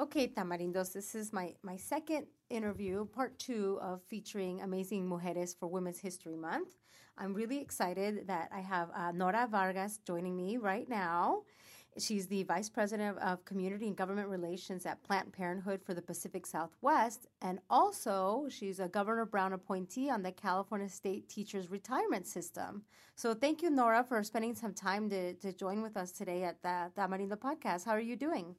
Okay, Tamarindos, this is my, my second interview, part two of featuring Amazing Mujeres for Women's History Month. I'm really excited that I have uh, Nora Vargas joining me right now. She's the Vice President of Community and Government Relations at Planned Parenthood for the Pacific Southwest. And also, she's a Governor Brown appointee on the California State Teachers Retirement System. So, thank you, Nora, for spending some time to, to join with us today at the Tamarindo podcast. How are you doing?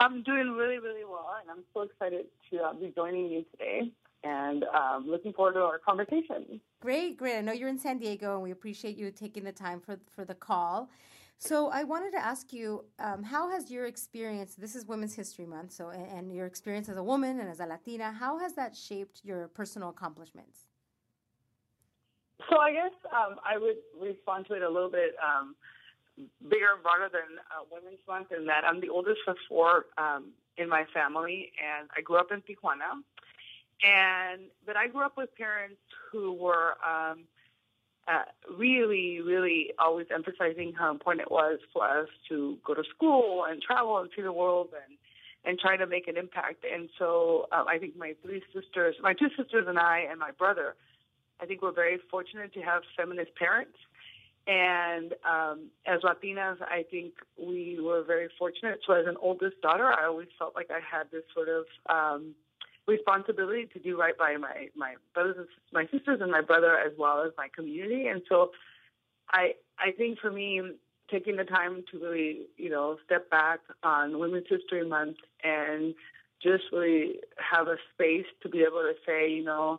I'm doing really, really well, and I'm so excited to uh, be joining you today and um, looking forward to our conversation. Great, great. I know you're in San Diego, and we appreciate you taking the time for, for the call. So I wanted to ask you, um, how has your experience? This is Women's History Month, so and, and, your experience as a woman and as a Latina, how has that shaped your personal accomplishments? So I guess um, I would respond to it a little bit um, bigger and broader than uh, Women's Month in that I'm the oldest of four um, in my family, and I grew up in Tijuana. And but I grew up with parents who were um, uh, really, really always emphasizing how important it was for us to go to school and travel and see the world and and try to make an impact. And so um, I think my three sisters, my two sisters and I, and my brother, I think we're very fortunate to have feminist parents. And um, as Latinas, I think we were very fortunate. So as an oldest daughter, I always felt like I had this sort of um, responsibility to do right by my my brothers and my sisters and my brother as well as my community. And so, I I think for me, taking the time to really you know step back on Women's History Month and just really have a space to be able to say you know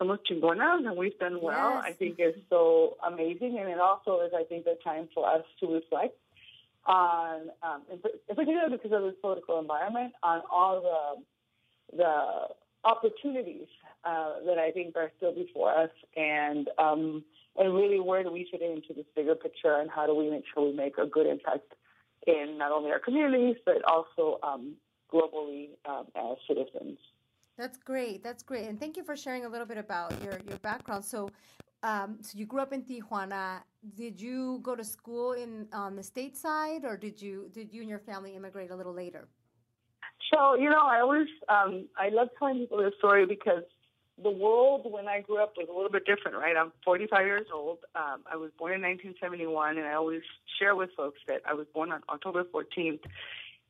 somos chingonas and we've done well. Yes. I think is so amazing, and it also is I think the time for us to reflect on, um, in, in particular because of this political environment, on all the the opportunities uh, that I think are still before us, and um, and really where do we fit into this bigger picture, and how do we make sure we make a good impact in not only our communities but also um, globally um, as citizens. That's great. That's great, and thank you for sharing a little bit about your your background. So. Um, so you grew up in Tijuana. Did you go to school in on the state side, or did you did you and your family immigrate a little later? So, you know, I always, um, I love telling people this story because the world when I grew up was a little bit different, right? I'm 45 years old. Um, I was born in 1971, and I always share with folks that I was born on October 14th.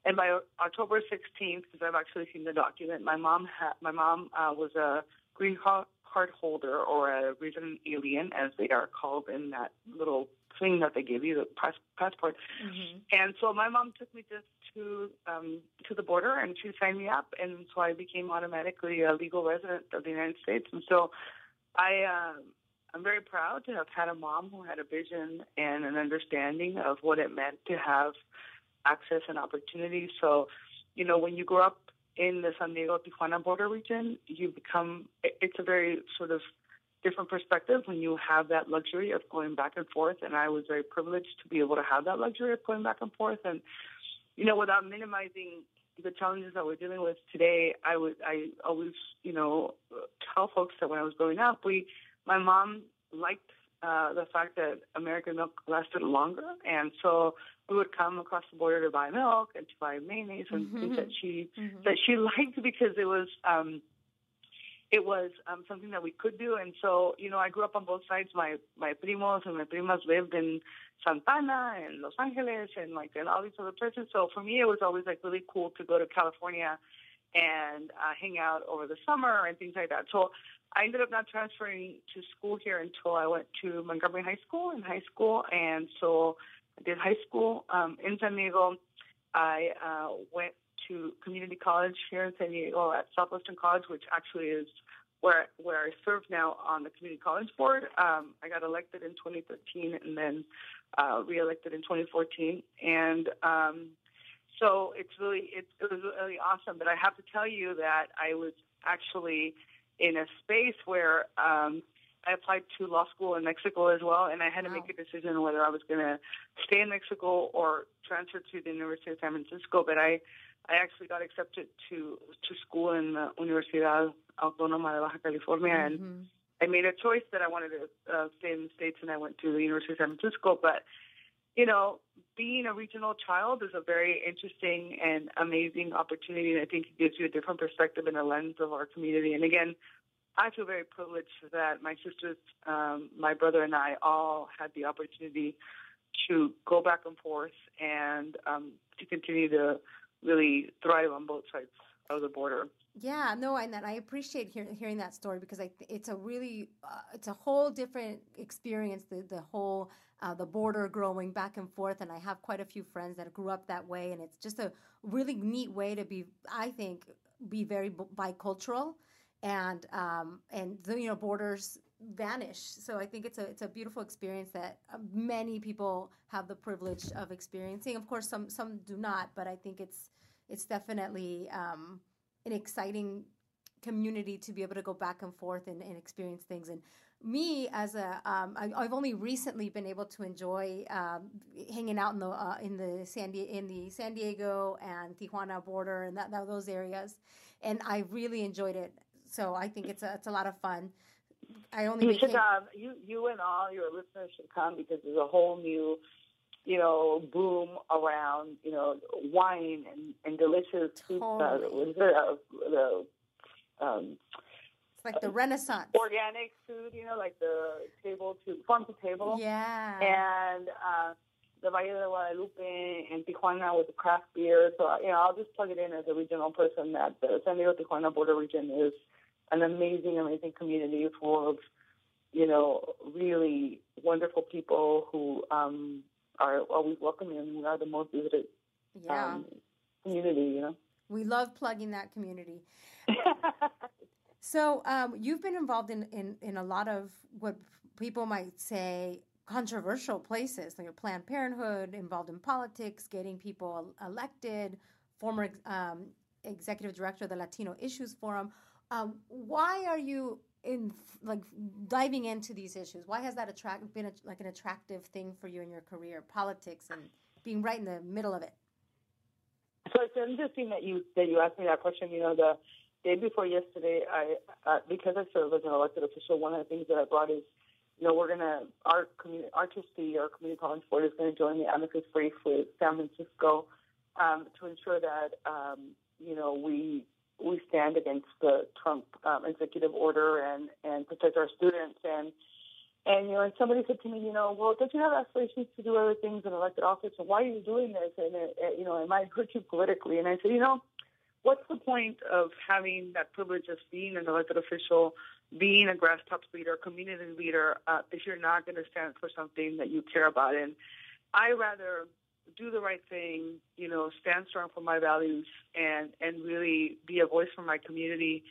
And by October 16th, because I've actually seen the document, my mom ha- my mom uh, was a green card holder or a resident alien, as they are called in that little thing that they give you, the pass- passport. Mm-hmm. And so my mom took me just to um, to the border, and she signed me up, and so I became automatically a legal resident of the United States. And so I. Uh, I'm very proud to have had a mom who had a vision and an understanding of what it meant to have access and opportunity. So, you know, when you grow up in the San Diego Tijuana border region, you become, it's a very sort of different perspective when you have that luxury of going back and forth. And I was very privileged to be able to have that luxury of going back and forth. And, you know, without minimizing the challenges that we're dealing with today, I would, I always, you know, tell folks that when I was growing up, we, my mom liked uh, the fact that American milk lasted longer, and so we would come across the border to buy milk and to buy mayonnaise and mm-hmm. things that she mm-hmm. that she liked because it was um, it was um, something that we could do. And so, you know, I grew up on both sides. My my primos and my primas lived in Santa Ana and Los Angeles and like in all these other places. So for me, it was always like really cool to go to California and uh, hang out over the summer and things like that. So I ended up not transferring to school here until I went to Montgomery High School in high school, and so I did high school um, in San Diego. I uh, went to community college here in San Diego at Southwestern College, which actually is where where I serve now on the community college board. Um, I got elected in 2013 and then uh, reelected in 2014, and um, so it's really it, it was really awesome. But I have to tell you that I was actually in a space where um, I applied to law school in Mexico as well, and I had to wow. make a decision whether I was going to stay in Mexico or transfer to the University of San Francisco. But I I actually got accepted to to school in the Universidad Autónoma de Baja California, mm-hmm. and I made a choice that I wanted to uh, stay in the states, and I went to the University of San Francisco. But you know, being a regional child is a very interesting and amazing opportunity, and I think it gives you a different perspective and a lens of our community. And again, I feel very privileged that my sisters, um, my brother, and I all had the opportunity to go back and forth and um, to continue to really thrive on both sides of the border. Yeah, no, and that I appreciate hear, hearing that story because I it's a really uh, it's a whole different experience. The the whole uh, the border growing back and forth, and I have quite a few friends that grew up that way, and it's just a really neat way to be. I think be very bicultural, and um, and the you know borders vanish. So I think it's a it's a beautiful experience that uh, many people have the privilege of experiencing. Of course, some some do not, but I think it's it's definitely. Um, an exciting community to be able to go back and forth and, and experience things. And me, as a, um, I, have only recently been able to enjoy um, hanging out in the uh, in the San Di- in the San Diego and Tijuana border and that, that, those areas, and I really enjoyed it. So I think it's a it's a lot of fun. I only you became... should um, you you and all your listeners should come because there's a whole new you know, boom around, you know, wine and, and delicious food. Totally. Uh, is it? Uh, the, um, it's like the Renaissance. Organic food, you know, like the table to farm to table. Yeah. And uh, the Valle de Guadalupe and Tijuana with the craft beer. So, you know, I'll just plug it in as a regional person that the San Diego Tijuana border region is an amazing, amazing community full of, you know, really wonderful people who um, are always welcoming we are the most visited yeah. um, community, you know. We love plugging that community. so um, you've been involved in, in, in a lot of what people might say controversial places, like Planned Parenthood, involved in politics, getting people elected, former um, executive director of the Latino Issues Forum. Um, why are you in like diving into these issues why has that attract been a, like an attractive thing for you in your career politics and being right in the middle of it? So it's interesting that you that you asked me that question. You know the day before yesterday i uh, because i serve as an elected official one of the things that i brought is you know we're gonna our community our our community college board is going to join the amicus brief with san francisco um, to ensure that um, you know we we stand against the Trump um, executive order and and protect our students. And and you know and somebody said to me you know well don't you have aspirations to do other things in elected office? And why are you doing this? And it, it, you know it might hurt you politically? And I said you know what's the point of having that privilege of being an elected official being a grassroots leader community leader uh, if you're not going to stand for something that you care about? And I rather do the right thing, you know, stand strong for my values and and really be a voice for my community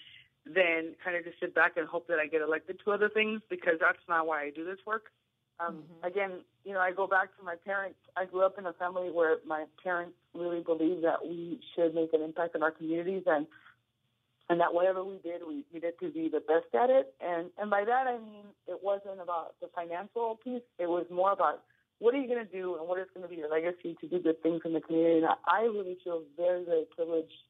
than kind of just sit back and hope that I get elected to other things because that's not why I do this work. Um, mm-hmm. Again, you know, I go back to my parents. I grew up in a family where my parents really believed that we should make an impact in our communities and and that whatever we did, we needed to be the best at it. And and by that I mean it wasn't about the financial piece. It was more about what are you going to do and what is going to be your legacy to do good things in the community? And I really feel very, very privileged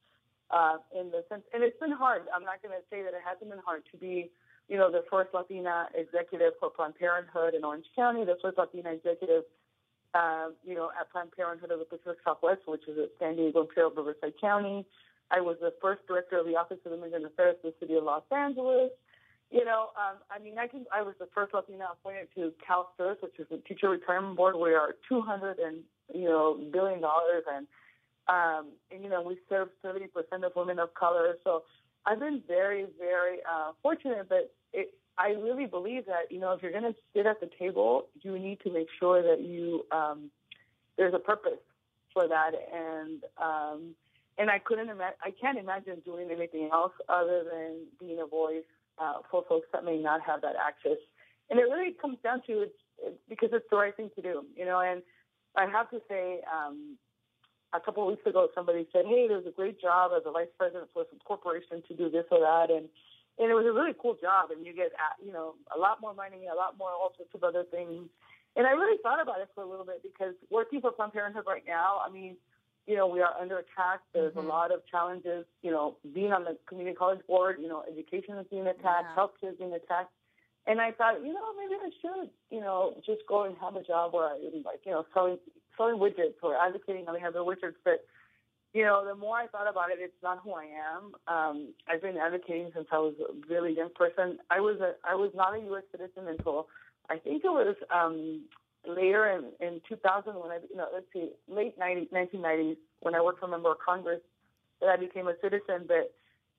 uh, in the sense, and it's been hard. I'm not going to say that it hasn't been hard to be, you know, the first Latina executive for Planned Parenthood in Orange County, the first Latina executive, uh, you know, at Planned Parenthood of the Pacific Southwest, which is at San Diego Imperial Riverside County. I was the first director of the Office of Immigrant Affairs for the City of Los Angeles. You know, um, I mean, I. I was the first Latina appointed to CalSTRS, which is the Teacher Retirement Board. We are 200 and you know billion dollars, and um, and you know we serve 70 percent of women of color. So I've been very, very uh, fortunate. But it, I really believe that you know if you're going to sit at the table, you need to make sure that you um, there's a purpose for that, and um, and I couldn't imagine. I can't imagine doing anything else other than being a voice uh, for folks that may not have that access. And it really comes down to it's, it's because it's the right thing to do, you know. And I have to say, um, a couple of weeks ago, somebody said, "Hey, there's a great job as a vice president for some corporation to do this or that," and and it was a really cool job, and you get uh, you know a lot more money, a lot more all sorts of other things. And I really thought about it for a little bit because working for Planned Parenthood right now, I mean, you know, we are under attack. There's mm-hmm. a lot of challenges. You know, being on the community college board, you know, education is being attacked, yeah. healthcare is being attacked. And I thought, you know, maybe I should, you know, just go and have a job where I'm like, you know, selling selling widgets or advocating on behalf of the wizards. But you know, the more I thought about it, it's not who I am. Um, I've been advocating since I was a really young person. I was a I was not a U.S. citizen until I think it was um, later in, in 2000 when I, you know, let's see, late 90, 1990s when I worked for a member of Congress that I became a citizen. But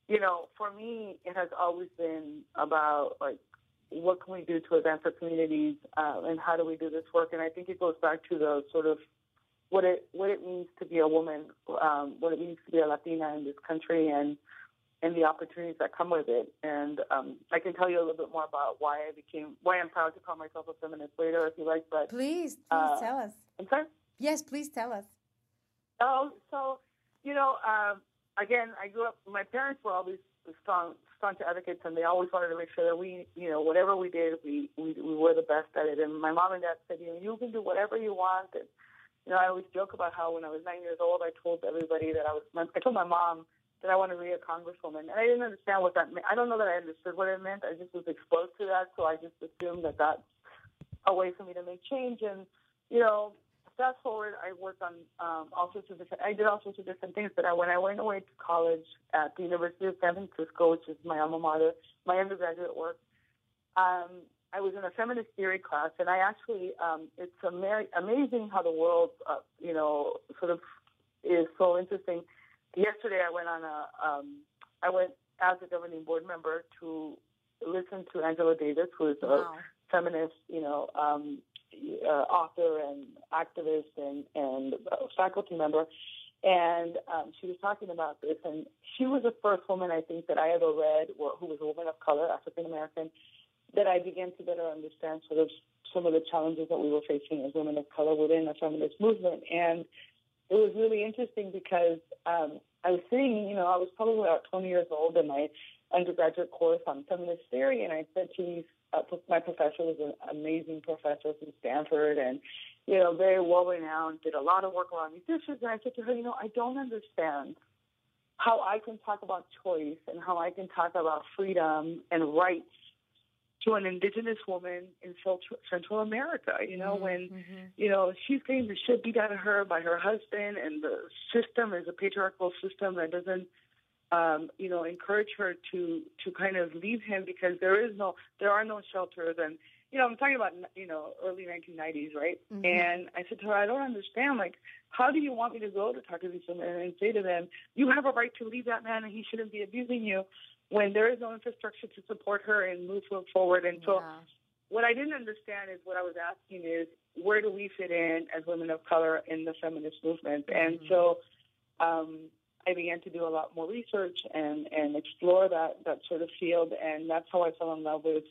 you know, for me, it has always been about like what can we do to advance our communities uh, and how do we do this work? And I think it goes back to the sort of what it what it means to be a woman, um, what it means to be a Latina in this country, and and the opportunities that come with it. And um, I can tell you a little bit more about why I became why I'm proud to call myself a feminist later, if you like. But please, please uh, tell us. I'm sorry. Yes, please tell us. Oh, so you know, uh, again, I grew up. My parents were always strong, staunch advocates, and they always wanted to make sure that we, you know, whatever we did, we we, we were the best at it. And my mom and dad said, you know, you can do whatever you want. And you know, I always joke about how when I was nine years old, I told everybody that I was. I told my mom that I want to be a congresswoman, and I didn't understand what that meant. I don't know that I understood what it meant. I just was exposed to that, so I just assumed that that's a way for me to make change. And you know, fast forward, I worked on um, all sorts of different. I did all sorts of different things. But I, when I went away to college at the University of San Francisco, which is my alma mater, my undergraduate work, um, I was in a feminist theory class, and I actually, um, it's ama- amazing how the world, uh, you know, sort of is so interesting. Yesterday, I went on a, um, I went as a governing board member to listen to Angela Davis, who is a wow. feminist, you know, um, uh, author and activist and and faculty member, and um, she was talking about this, and she was the first woman I think that I ever read or, who was a woman of color, African American, that I began to better understand sort of some of the challenges that we were facing as women of color within the feminist movement. And it was really interesting because um, I was sitting, you know, I was probably about 20 years old in my undergraduate course on feminist theory, and I said to these, uh, my professor was an amazing professor from Stanford, and you know, very well renowned, did a lot of work around these issues. And I said to her, you know, I don't understand how I can talk about choice and how I can talk about freedom and rights to an indigenous woman in Central America. You know, mm-hmm. when mm-hmm. you know she's getting the shit beat out of her by her husband, and the system is a patriarchal system that doesn't, um, you know, encourage her to to kind of leave him because there is no, there are no shelters, and you know, I'm talking about you know early 1990s, right? Mm-hmm. And I said to her, I don't understand, like. How do you want me to go to talk to these women and say to them, you have a right to leave that man and he shouldn't be abusing you? When there is no infrastructure to support her and move her forward. And so, yeah. what I didn't understand is what I was asking is where do we fit in as women of color in the feminist movement? Mm-hmm. And so, um, I began to do a lot more research and and explore that that sort of field, and that's how I fell in love with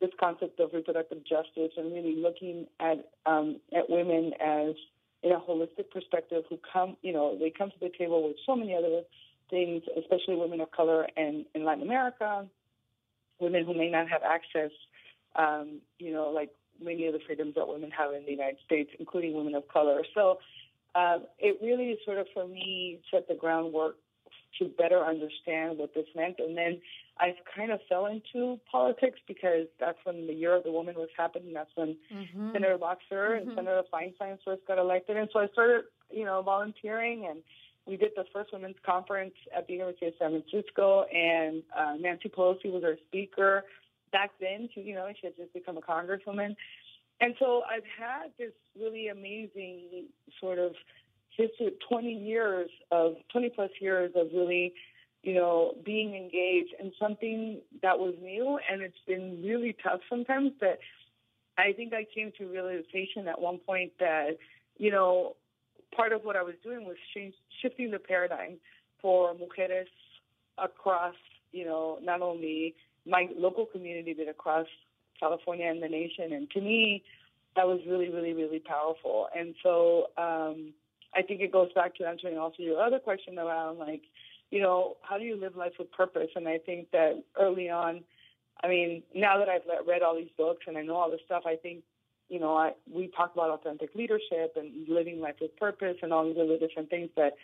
this concept of reproductive justice and really looking at um, at women as in a holistic perspective who come, you know, they come to the table with so many other things, especially women of color and in Latin America, women who may not have access, um, you know, like many of the freedoms that women have in the United States, including women of color. So uh, it really sort of, for me, set the groundwork to better understand what this meant. And then I kind of fell into politics because that's when the Year of the Woman was happening. That's when mm-hmm. Senator Boxer mm-hmm. and Senator Feinstein first got elected. And so I started, you know, volunteering and we did the first women's conference at the University of San Francisco, and uh, Nancy Pelosi was our speaker. Back then, she, you know, she had just become a congresswoman. And so I've had this really amazing sort of history, 20 years of, 20 plus years of really, you know, being engaged in something that was new. And it's been really tough sometimes that I think I came to realization at one point that, you know, part of what I was doing was change, shifting the paradigm for mujeres across, you know, not only my local community, but across California and the nation. And to me, that was really, really, really powerful. And so um, I think it goes back to answering also your other question around, like, you know, how do you live life with purpose? And I think that early on, I mean, now that I've read all these books and I know all this stuff, I think you know, I, we talk about authentic leadership and living life with purpose and all these other different things. But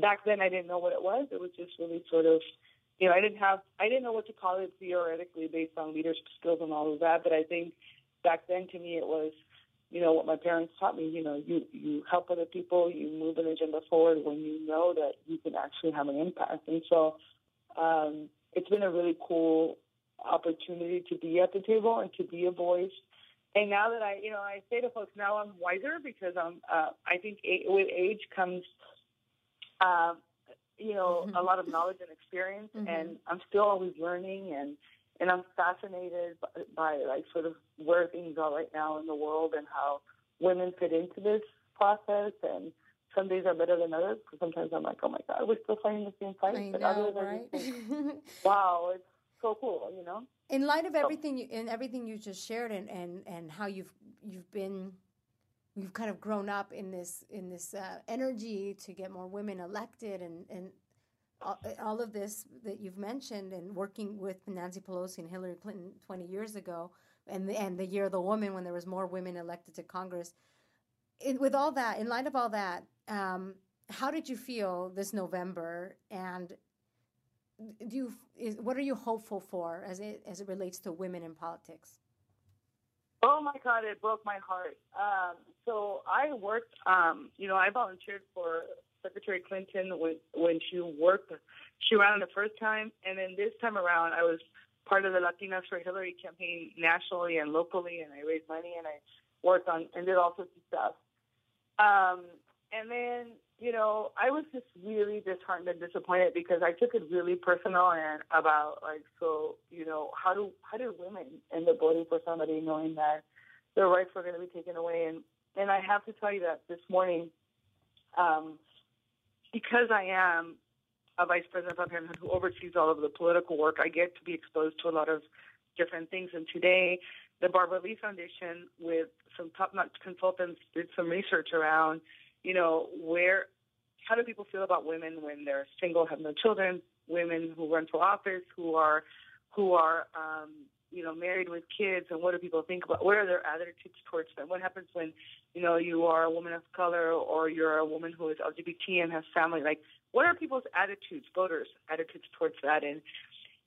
back then, I didn't know what it was. It was just really sort of, you know, I didn't have, I didn't know what to call it theoretically based on leadership skills and all of that. But I think back then, to me, it was you know, what my parents taught me, you know, you, you help other people, you move an agenda forward when you know that you can actually have an impact. And so um, it's been a really cool opportunity to be at the table and to be a voice. And now that I, you know, I say to folks, now I'm wiser because I'm, uh, I think a- with age comes, uh, you know, mm-hmm. a lot of knowledge and experience, mm-hmm. and I'm still always learning and and I'm fascinated by, by like sort of where things are right now in the world and how women fit into this process and some days are better than others because sometimes I'm like, oh my god, we're still fighting the same fight. I but know, right? Think, wow, it's so cool, you know. In light of everything, you, in everything you just shared, and, and, and how you've you've been, you've kind of grown up in this in this uh, energy to get more women elected, and and all of this that you've mentioned and working with Nancy Pelosi and Hillary Clinton 20 years ago and the, and the year of the woman when there was more women elected to Congress. With all that, in light of all that, um, how did you feel this November? And do you, is, what are you hopeful for as it, as it relates to women in politics? Oh my God, it broke my heart. Um, so I worked, um, you know, I volunteered for Secretary Clinton when when she worked. She ran the first time, and then this time around, I was part of the Latinas for Hillary campaign nationally and locally, and I raised money and I worked on and did all sorts of stuff. Um, and then, you know, I was just really disheartened and disappointed because I took it really personal and about like, so, you know, how do how do women end up voting for somebody knowing that their rights were going to be taken away? And and I have to tell you that this morning, um, because I am a vice president of Parenthood who oversees all of the political work, I get to be exposed to a lot of different things. And today, the Barbara Lee Foundation, with some top-notch consultants, did some research around, you know, where, how do people feel about women when they're single, have no children, women who run for office, who are, who are, um, you know, married with kids, and what do people think about? What are their attitudes towards them? What happens when, you know, you are a woman of color or you're a woman who is LGBT and has family? Like, what are people's attitudes, voters' attitudes towards that? And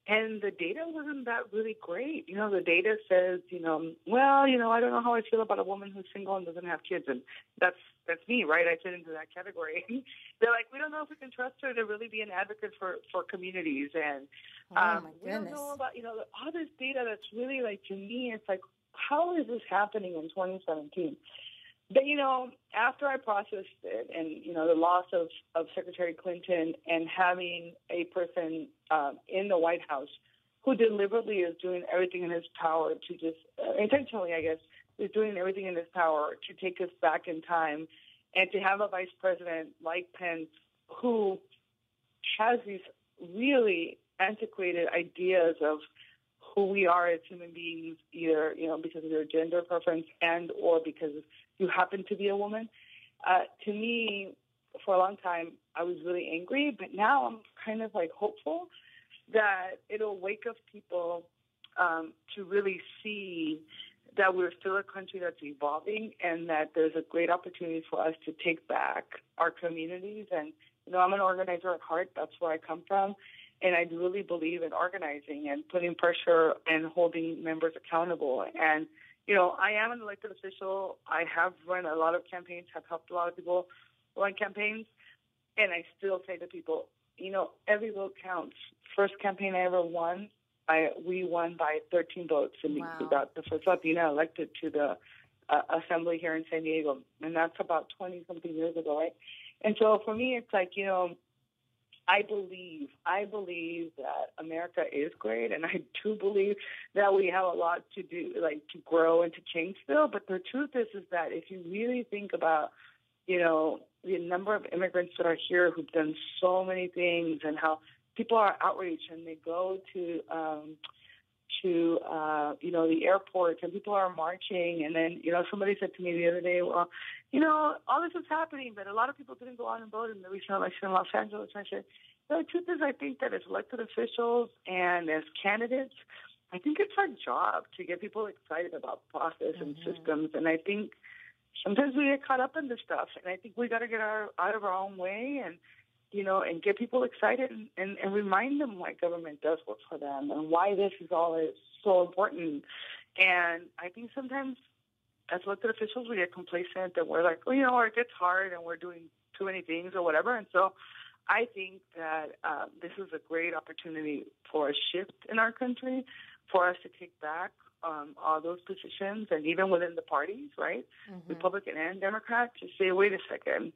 and the data wasn't that really great. You know, the data says, you know, well, you know, I don't know how I feel about a woman who's single and doesn't have kids, and that's that's me, right? I fit into that category. They're like, we don't know if we can trust her to really be an advocate for for communities, and oh, um, we don't know about you know all this data that's really like to me, it's like, how is this happening in 2017? But you know, after I processed it, and you know, the loss of of Secretary Clinton and having a person um, in the White House who deliberately is doing everything in his power to just uh, intentionally, I guess, is doing everything in his power to take us back in time, and to have a vice president like Pence who has these really antiquated ideas of who we are as human beings, either you know because of your gender preference and or because you happen to be a woman. Uh, to me, for a long time, I was really angry, but now I'm kind of like hopeful that it'll wake up people um, to really see that we're still a country that's evolving and that there's a great opportunity for us to take back our communities. And, you know, I'm an organizer at heart. That's where I come from. And I really believe in organizing and putting pressure and holding members accountable. And you know, I am an elected official. I have run a lot of campaigns, have helped a lot of people run campaigns, and I still say to people, you know, every vote counts. First campaign I ever won, I we won by 13 votes, and wow. we got the first Latina elected to the uh, assembly here in San Diego, and that's about 20 something years ago, right? And so for me, it's like you know, I believe, I believe that America is great, and I do believe that we have a lot to do, like to grow and to change still. But the truth is, is that if you really think about, you know, the number of immigrants that are here who've done so many things, and how people are outraged and they go to, um, to uh, you know the airport and people are marching. And then you know somebody said to me the other day well you know all this is happening but a lot of people didn't go out and vote in the recent election in Los Angeles. And I said the truth is I think that as elected officials and as candidates I think it's our job to get people excited about process mm-hmm. and systems. And I think sometimes we get caught up in this stuff and I think we got to get our out of our own way and you know, and get people excited and, and, remind them why government does work for them and why this is all is so important. And I think sometimes as elected officials, we get complacent and we're like, oh, you know, it gets hard and we're doing too many things or whatever. And so I think that um, this is a great opportunity for a shift in our country, for us to take back um, all those positions, and even within the parties, right, mm-hmm. Republican and Democrat, to say, wait a second,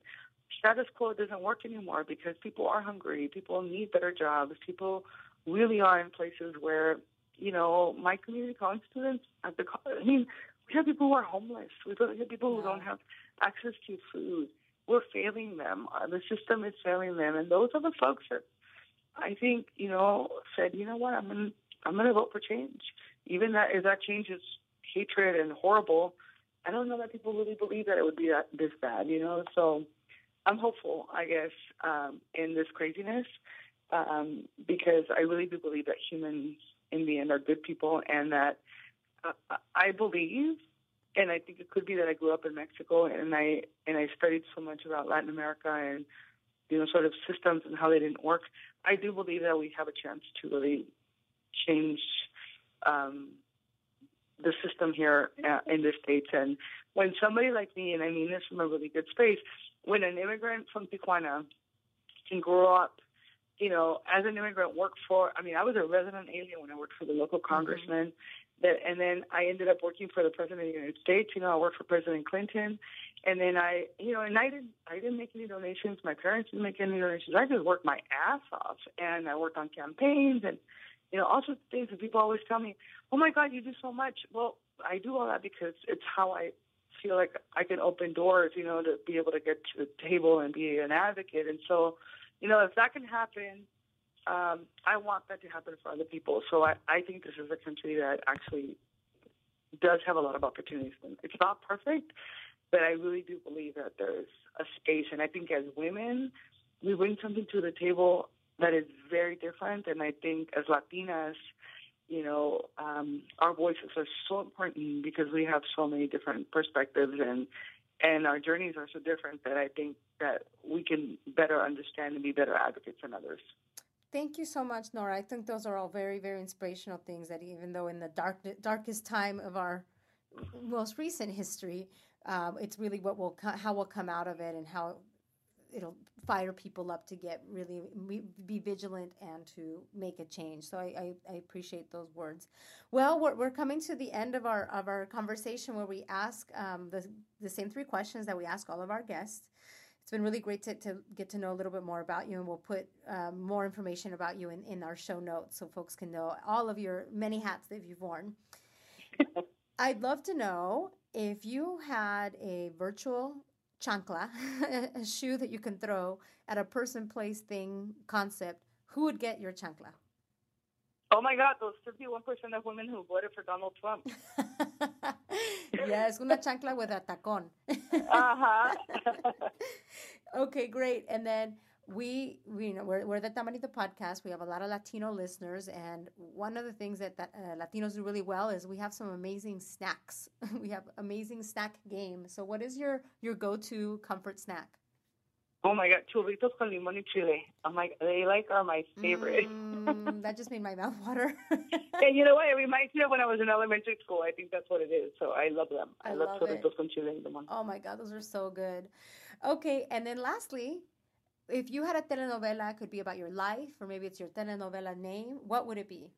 status quo doesn't work anymore because people are hungry, people need better jobs, people really are in places where, you know, my community college students at the, I mean, we have people who are homeless. We have people who don't have access to food. We're failing them. Uh, the system is failing them, and those are the folks that I think you know said, you know what, I'm gonna I'm gonna vote for change, even that if that change is hatred and horrible. I don't know that people really believe that it would be that this bad, you know. So I'm hopeful, I guess, um, in this craziness um, because I really do believe that humans in the end are good people, and that I believe, and I think it could be that I grew up in Mexico and I and I studied so much about Latin America and you know sort of systems and how they didn't work. I do believe that we have a chance to really change um, the system here uh, in the states. And when somebody like me, and I mean this from a really good space, when an immigrant from Tijuana can grow up you know, as an immigrant, work for. I mean, I was a resident alien when I worked for the local mm-hmm. congressman, that and then I ended up working for the president of the United States. You know, I worked for President Clinton, and then I, you know, and I didn't, I didn't make any donations. My parents didn't make any donations. I just worked my ass off, and I worked on campaigns and, you know, all sorts of things. And people always tell me, "Oh my God, you do so much." Well, I do all that because it's how I feel like I can open doors. You know, to be able to get to the table and be an advocate. And so, you know, if that can happen um, I want that to happen for other people. So I, I think this is a country that actually does have a lot of opportunities. It's not perfect, but I really do believe that there's a space. And I think as women, we bring something to the table that is very different. And I think as Latinas, you know, um, our voices are so important because we have so many different perspectives and and our journeys are so different that I think that we can better understand and be better advocates than others. Thank you so much, Nora. I think those are all very, very inspirational things that even though in the dark, darkest time of our most recent history, um, it's really what will how we'll come out of it and how it'll fire people up to get really be vigilant and to make a change. So I, I, I appreciate those words. Well, we're, we're coming to the end of our of our conversation where we ask um, the the same three questions that we ask all of our guests it's been really great to, to get to know a little bit more about you, and we'll put um, more information about you in, in our show notes so folks can know all of your many hats that you've worn. I'd love to know if you had a virtual chancla, a shoe that you can throw at a person, place, thing, concept, who would get your chancla? Oh my God, those 51% of women who voted for Donald Trump. yes, una chancla with a tacón. uh-huh. okay, great. And then we, we you know, we're, we're the Tamarindo podcast. We have a lot of Latino listeners, and one of the things that, that uh, Latinos do really well is we have some amazing snacks. we have amazing snack game. So, what is your your go to comfort snack? Oh my god, churritos con limón y chile. I'm like, they like are my favorite. Mm, that just made my mouth water. and you know what? It reminds me of when I was in elementary school. I think that's what it is. So I love them. I, I love, love churritos it. con chile y limón. Oh my god, those are so good. Okay, and then lastly, if you had a telenovela, it could be about your life, or maybe it's your telenovela name. What would it be?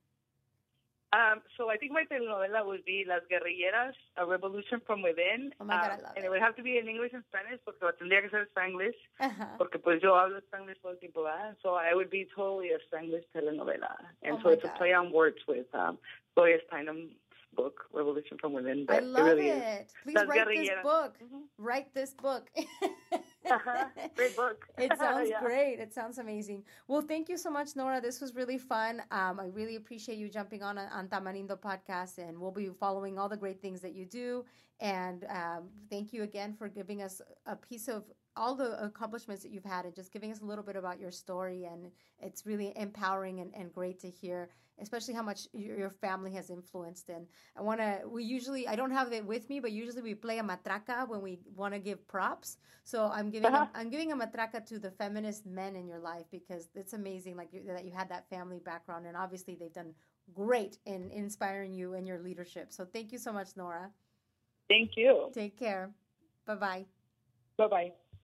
Um, so I think my telenovela would be Las Guerrilleras, A Revolution from Within. Oh my God, um, I love and it. it would have to be in English and Spanish porque tendría que ser Spanglish, uh-huh. porque pues yo hablo Spanglish todo el tiempo, ¿verdad? So I would be totally a Spanglish telenovela. And oh so it's God. a play on words with um, Gloria Steinem's book, Revolution from Within. I love it. Really it. Please Las write this book. Mm-hmm. Write this book. uh-huh. Great book. it sounds yeah. great. It sounds amazing. Well, thank you so much, Nora. This was really fun. Um, I really appreciate you jumping on on Tamarindo podcast, and we'll be following all the great things that you do. And um, thank you again for giving us a piece of all the accomplishments that you've had and just giving us a little bit about your story. And it's really empowering and, and great to hear especially how much your family has influenced. And I want to, we usually, I don't have it with me, but usually we play a matraca when we want to give props. So I'm giving, uh-huh. a, I'm giving a matraca to the feminist men in your life because it's amazing, like that you had that family background, and obviously they've done great in inspiring you and your leadership. So thank you so much, Nora. Thank you. Take care. Bye bye. Bye bye.